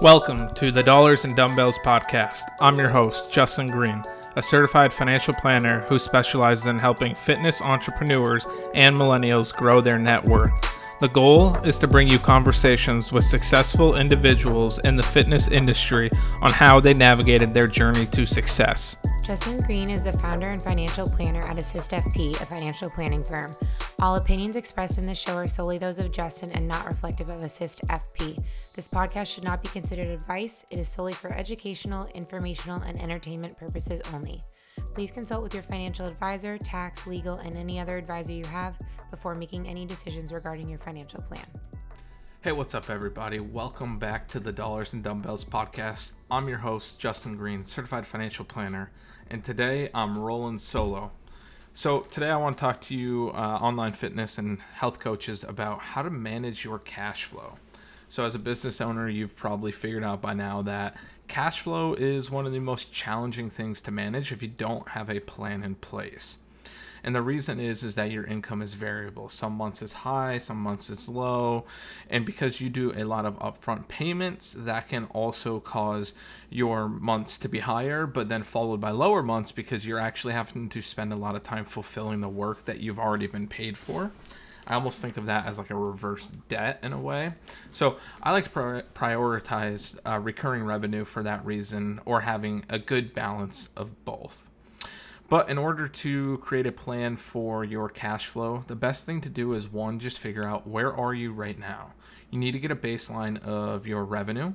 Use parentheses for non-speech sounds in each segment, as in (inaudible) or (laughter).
Welcome to the Dollars and Dumbbells podcast. I'm your host, Justin Green, a certified financial planner who specializes in helping fitness entrepreneurs and millennials grow their net worth. The goal is to bring you conversations with successful individuals in the fitness industry on how they navigated their journey to success. Justin Green is the founder and financial planner at Assist FP, a financial planning firm. All opinions expressed in this show are solely those of Justin and not reflective of Assist FP. This podcast should not be considered advice, it is solely for educational, informational, and entertainment purposes only. Please consult with your financial advisor, tax, legal, and any other advisor you have before making any decisions regarding your financial plan. Hey, what's up, everybody? Welcome back to the Dollars and Dumbbells podcast. I'm your host, Justin Green, certified financial planner, and today I'm rolling solo. So, today I want to talk to you, uh, online fitness and health coaches, about how to manage your cash flow. So, as a business owner, you've probably figured out by now that cash flow is one of the most challenging things to manage if you don't have a plan in place. And the reason is is that your income is variable. Some months is high, some months is low, and because you do a lot of upfront payments, that can also cause your months to be higher, but then followed by lower months because you're actually having to spend a lot of time fulfilling the work that you've already been paid for. I almost think of that as like a reverse debt in a way. So I like to prioritize uh, recurring revenue for that reason or having a good balance of both. But in order to create a plan for your cash flow, the best thing to do is one, just figure out where are you right now. You need to get a baseline of your revenue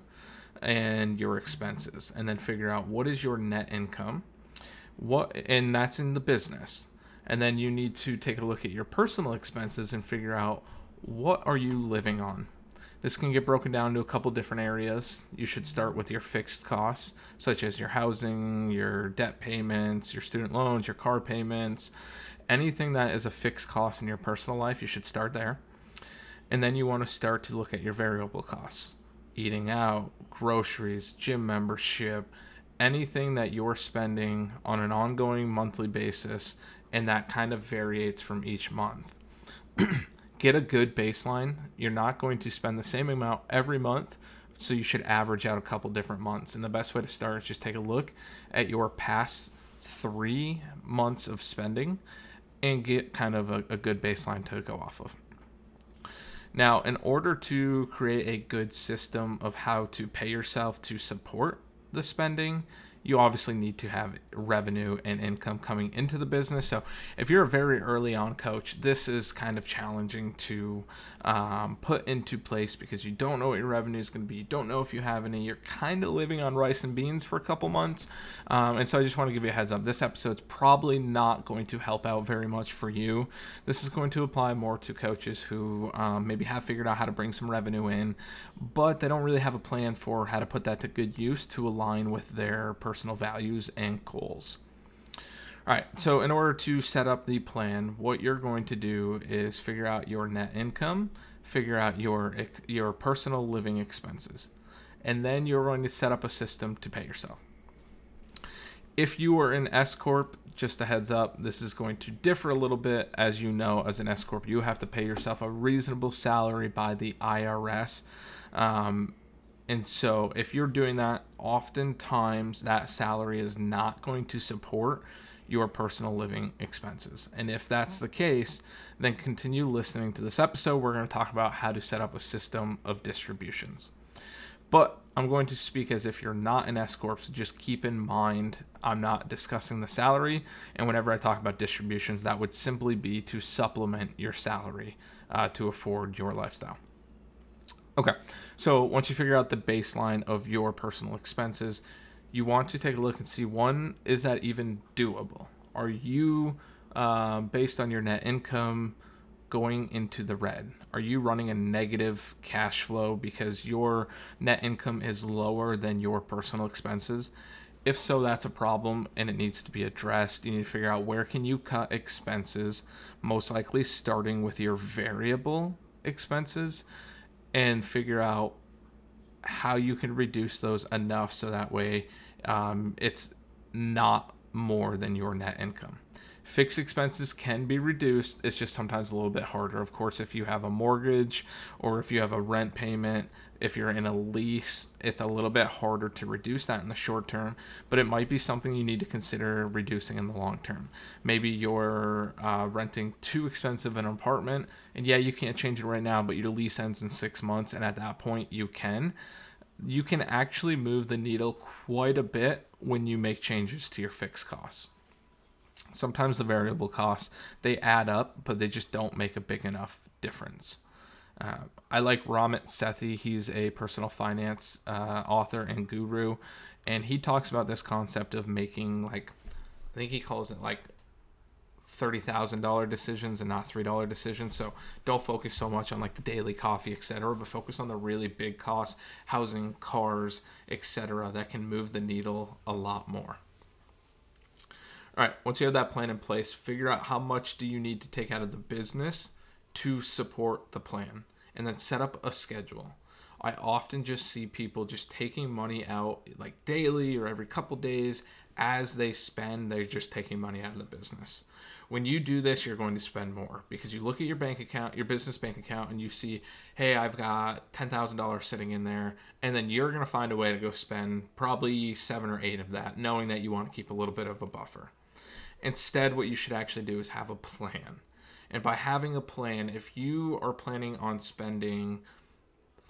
and your expenses and then figure out what is your net income. What and that's in the business and then you need to take a look at your personal expenses and figure out what are you living on this can get broken down to a couple different areas. You should start with your fixed costs such as your housing your debt payments your student loans your car payments. Anything that is a fixed cost in your personal life you should start there. And then you want to start to look at your variable costs. Eating out groceries gym membership anything that you're spending on an ongoing monthly basis and that kind of varies from each month. (clears throat) Get a good baseline. You're not going to spend the same amount every month, so you should average out a couple different months. And the best way to start is just take a look at your past three months of spending and get kind of a, a good baseline to go off of. Now, in order to create a good system of how to pay yourself to support the spending, you obviously need to have revenue and income coming into the business. So, if you're a very early on coach, this is kind of challenging to um, put into place because you don't know what your revenue is going to be. You don't know if you have any. You're kind of living on rice and beans for a couple months. Um, and so, I just want to give you a heads up. This episode's probably not going to help out very much for you. This is going to apply more to coaches who um, maybe have figured out how to bring some revenue in, but they don't really have a plan for how to put that to good use to align with their personal personal values and goals. All right, so in order to set up the plan, what you're going to do is figure out your net income, figure out your your personal living expenses, and then you're going to set up a system to pay yourself. If you are an S corp, just a heads up, this is going to differ a little bit. As you know, as an S corp, you have to pay yourself a reasonable salary by the IRS. Um, and so, if you're doing that, oftentimes that salary is not going to support your personal living expenses. And if that's the case, then continue listening to this episode. We're going to talk about how to set up a system of distributions. But I'm going to speak as if you're not an S Corp, so just keep in mind I'm not discussing the salary. And whenever I talk about distributions, that would simply be to supplement your salary uh, to afford your lifestyle. Okay, so once you figure out the baseline of your personal expenses, you want to take a look and see one, is that even doable? Are you, uh, based on your net income, going into the red? Are you running a negative cash flow because your net income is lower than your personal expenses? If so, that's a problem and it needs to be addressed. You need to figure out where can you cut expenses, most likely starting with your variable expenses and figure out how you can reduce those enough so that way um, it's not more than your net income. Fixed expenses can be reduced. It's just sometimes a little bit harder. Of course, if you have a mortgage or if you have a rent payment, if you're in a lease, it's a little bit harder to reduce that in the short term, but it might be something you need to consider reducing in the long term. Maybe you're uh, renting too expensive an apartment, and yeah, you can't change it right now, but your lease ends in six months, and at that point, you can. You can actually move the needle quite a bit when you make changes to your fixed costs sometimes the variable costs they add up but they just don't make a big enough difference uh, i like ramit sethi he's a personal finance uh, author and guru and he talks about this concept of making like i think he calls it like $30,000 decisions and not $3 decisions. So don't focus so much on like the daily coffee, etc., but focus on the really big costs, housing, cars, etc., that can move the needle a lot more. All right, once you have that plan in place, figure out how much do you need to take out of the business to support the plan and then set up a schedule. I often just see people just taking money out like daily or every couple days as they spend, they're just taking money out of the business. When you do this, you're going to spend more because you look at your bank account, your business bank account, and you see, hey, I've got $10,000 sitting in there. And then you're going to find a way to go spend probably seven or eight of that, knowing that you want to keep a little bit of a buffer. Instead, what you should actually do is have a plan. And by having a plan, if you are planning on spending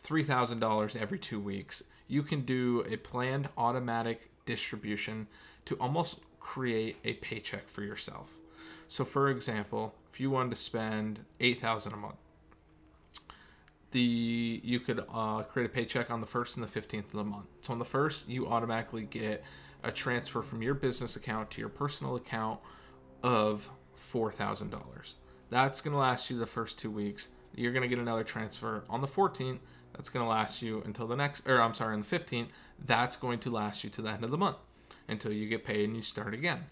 $3,000 every two weeks, you can do a planned automatic distribution to almost create a paycheck for yourself. So, for example, if you wanted to spend 8000 a month, the you could uh, create a paycheck on the first and the 15th of the month. So on the first, you automatically get a transfer from your business account to your personal account of $4,000. That's going to last you the first two weeks. You're going to get another transfer on the 14th. That's going to last you until the next, or I'm sorry, on the 15th. That's going to last you to the end of the month until you get paid and you start again.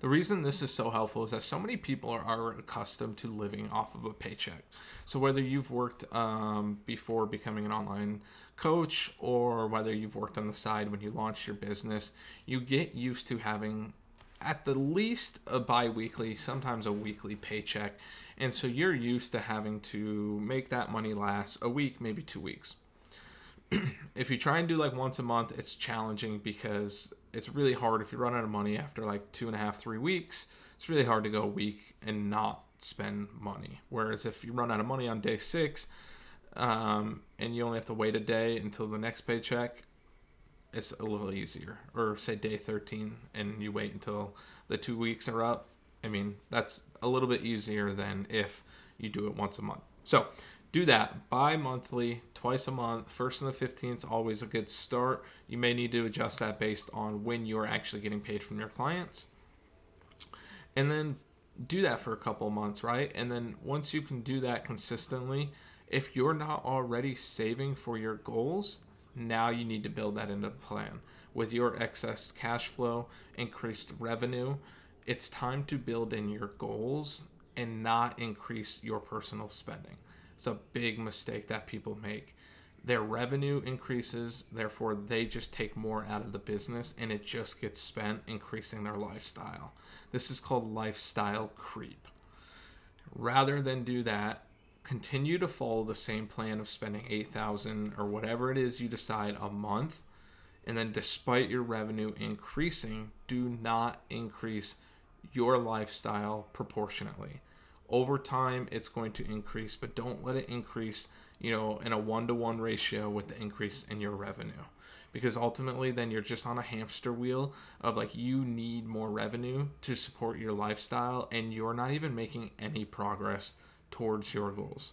The reason this is so helpful is that so many people are, accustomed to living off of a paycheck. So whether you've worked um, before becoming an online coach or whether you've worked on the side when you launch your business, you get used to having at the least a bi-weekly, sometimes a weekly paycheck. And so you're used to having to make that money last a week, maybe two weeks. (clears throat) if you try and do like once a month, it's challenging because it's really hard if you run out of money after like two and a half, three weeks. It's really hard to go a week and not spend money. Whereas if you run out of money on day six, um, and you only have to wait a day until the next paycheck, it's a little easier. Or say day 13 and you wait until the two weeks are up. I mean, that's a little bit easier than if you do it once a month. So do that bi monthly, twice a month. First and the 15th is always a good start. You may need to adjust that based on when you're actually getting paid from your clients. And then do that for a couple months, right? And then once you can do that consistently, if you're not already saving for your goals, now you need to build that into the plan. With your excess cash flow, increased revenue, it's time to build in your goals and not increase your personal spending. It's a big mistake that people make. Their revenue increases, therefore, they just take more out of the business and it just gets spent increasing their lifestyle. This is called lifestyle creep. Rather than do that, continue to follow the same plan of spending 8000 or whatever it is you decide a month and then despite your revenue increasing do not increase your lifestyle proportionately over time it's going to increase but don't let it increase you know in a one-to-one ratio with the increase in your revenue because ultimately then you're just on a hamster wheel of like you need more revenue to support your lifestyle and you're not even making any progress towards your goals.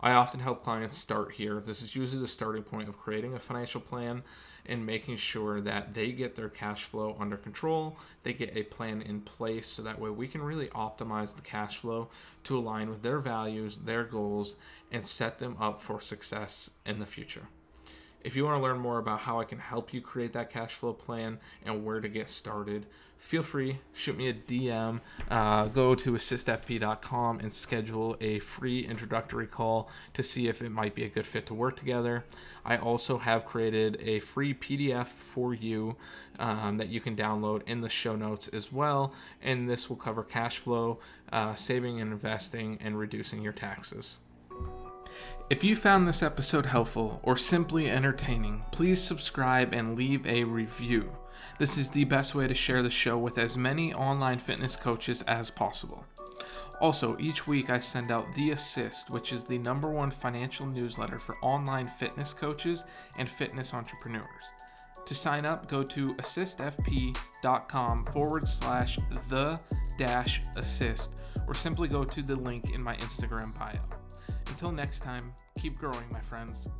I often help clients start here. This is usually the starting point of creating a financial plan and making sure that they get their cash flow under control. They get a plan in place so that way we can really optimize the cash flow to align with their values, their goals, and set them up for success in the future. If you want to learn more about how I can help you create that cash flow plan and where to get started, feel free shoot me a dm uh, go to assistfp.com and schedule a free introductory call to see if it might be a good fit to work together. I also have created a free pdf for you um, that you can download in the show notes as well and this will cover cash flow uh, saving and investing and reducing your taxes if you found this episode helpful or simply entertaining, please subscribe and leave a review. This is the best way to share the show with as many online fitness coaches as possible. Also, each week I send out The Assist, which is the number one financial newsletter for online fitness coaches and fitness entrepreneurs. To sign up, go to assistfp.com forward slash the dash assist, or simply go to the link in my Instagram bio. Until next time, keep growing, my friends.